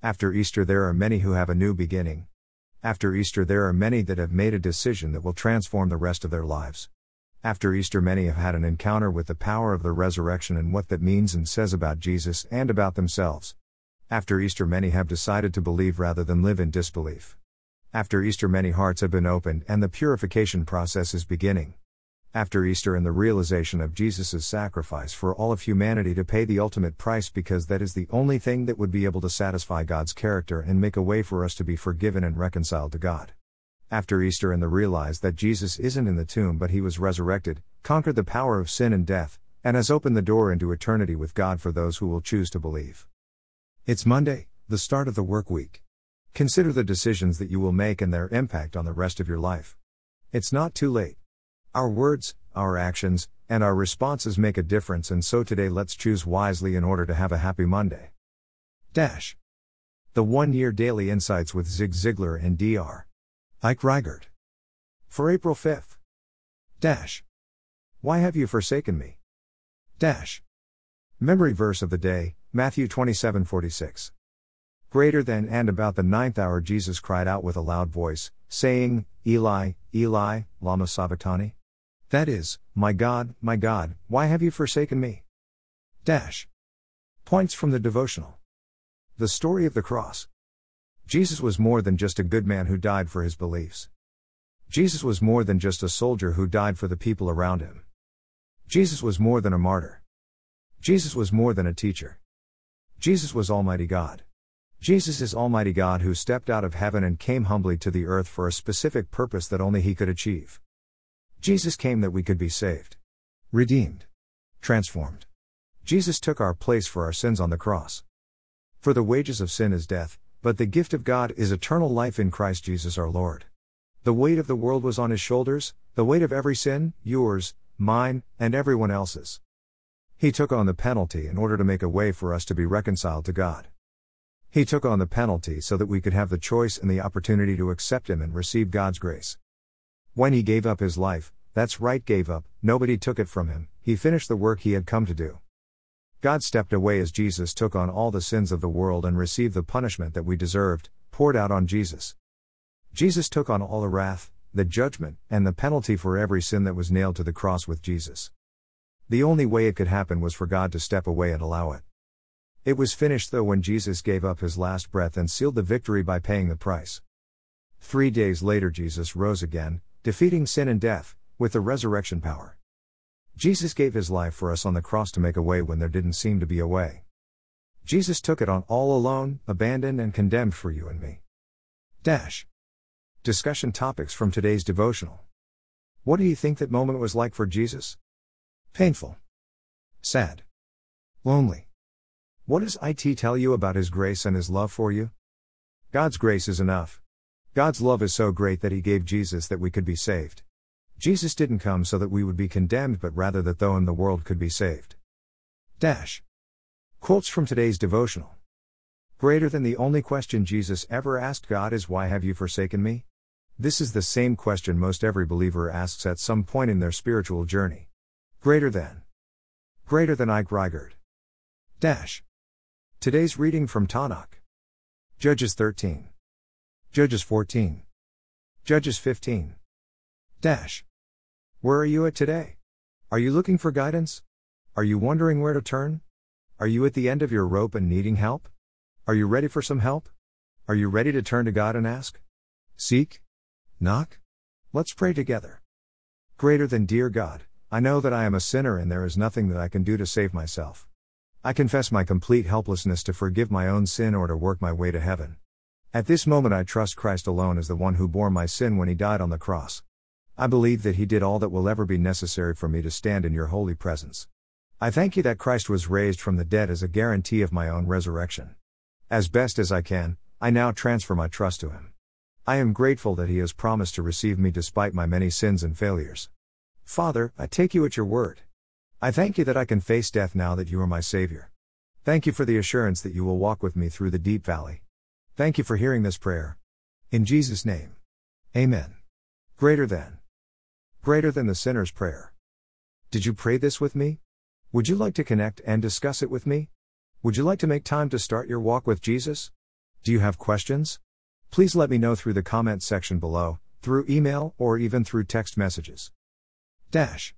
After Easter, there are many who have a new beginning. After Easter, there are many that have made a decision that will transform the rest of their lives. After Easter, many have had an encounter with the power of the resurrection and what that means and says about Jesus and about themselves. After Easter, many have decided to believe rather than live in disbelief. After Easter, many hearts have been opened and the purification process is beginning. After Easter and the realization of Jesus' sacrifice for all of humanity to pay the ultimate price because that is the only thing that would be able to satisfy God's character and make a way for us to be forgiven and reconciled to God. After Easter and the realize that Jesus isn't in the tomb but he was resurrected, conquered the power of sin and death, and has opened the door into eternity with God for those who will choose to believe. It's Monday, the start of the work week. Consider the decisions that you will make and their impact on the rest of your life. It's not too late. Our words, our actions, and our responses make a difference, and so today let's choose wisely in order to have a happy Monday. Dash. The one year daily insights with Zig Ziglar and Dr. Ike Reighard. For April 5th. Dash. Why have you forsaken me? Dash. Memory verse of the day, Matthew 27 46. Greater than and about the ninth hour Jesus cried out with a loud voice, saying, Eli, Eli, lama sabachthani? That is, My God, my God, why have you forsaken me? Dash. Points from the devotional. The story of the cross. Jesus was more than just a good man who died for his beliefs. Jesus was more than just a soldier who died for the people around him. Jesus was more than a martyr. Jesus was more than a teacher. Jesus was Almighty God. Jesus is Almighty God who stepped out of heaven and came humbly to the earth for a specific purpose that only He could achieve. Jesus came that we could be saved, redeemed, transformed. Jesus took our place for our sins on the cross. For the wages of sin is death, but the gift of God is eternal life in Christ Jesus our Lord. The weight of the world was on his shoulders, the weight of every sin, yours, mine, and everyone else's. He took on the penalty in order to make a way for us to be reconciled to God. He took on the penalty so that we could have the choice and the opportunity to accept Him and receive God's grace. When he gave up his life, that's right, gave up, nobody took it from him, he finished the work he had come to do. God stepped away as Jesus took on all the sins of the world and received the punishment that we deserved, poured out on Jesus. Jesus took on all the wrath, the judgment, and the penalty for every sin that was nailed to the cross with Jesus. The only way it could happen was for God to step away and allow it. It was finished though when Jesus gave up his last breath and sealed the victory by paying the price. Three days later, Jesus rose again, defeating sin and death, with the resurrection power. Jesus gave his life for us on the cross to make a way when there didn't seem to be a way. Jesus took it on all alone, abandoned, and condemned for you and me. Dash. Discussion topics from today's devotional. What do you think that moment was like for Jesus? Painful. Sad. Lonely. What does IT tell you about His grace and His love for you? God's grace is enough. God's love is so great that He gave Jesus that we could be saved. Jesus didn't come so that we would be condemned, but rather that though in the world could be saved. Dash. Quotes from today's devotional. Greater than the only question Jesus ever asked God is, Why have you forsaken me? This is the same question most every believer asks at some point in their spiritual journey. Greater than. Greater than Ike Reighard. Dash. Today's reading from Tanakh. Judges 13. Judges 14. Judges 15. Dash. Where are you at today? Are you looking for guidance? Are you wondering where to turn? Are you at the end of your rope and needing help? Are you ready for some help? Are you ready to turn to God and ask? Seek? Knock? Let's pray together. Greater than dear God, I know that I am a sinner and there is nothing that I can do to save myself. I confess my complete helplessness to forgive my own sin or to work my way to heaven. At this moment, I trust Christ alone as the one who bore my sin when he died on the cross. I believe that he did all that will ever be necessary for me to stand in your holy presence. I thank you that Christ was raised from the dead as a guarantee of my own resurrection. As best as I can, I now transfer my trust to him. I am grateful that he has promised to receive me despite my many sins and failures. Father, I take you at your word. I thank you that I can face death now that you are my Savior. Thank you for the assurance that you will walk with me through the deep valley. Thank you for hearing this prayer. In Jesus' name. Amen. Greater than. Greater than the sinner's prayer. Did you pray this with me? Would you like to connect and discuss it with me? Would you like to make time to start your walk with Jesus? Do you have questions? Please let me know through the comment section below, through email, or even through text messages. Dash.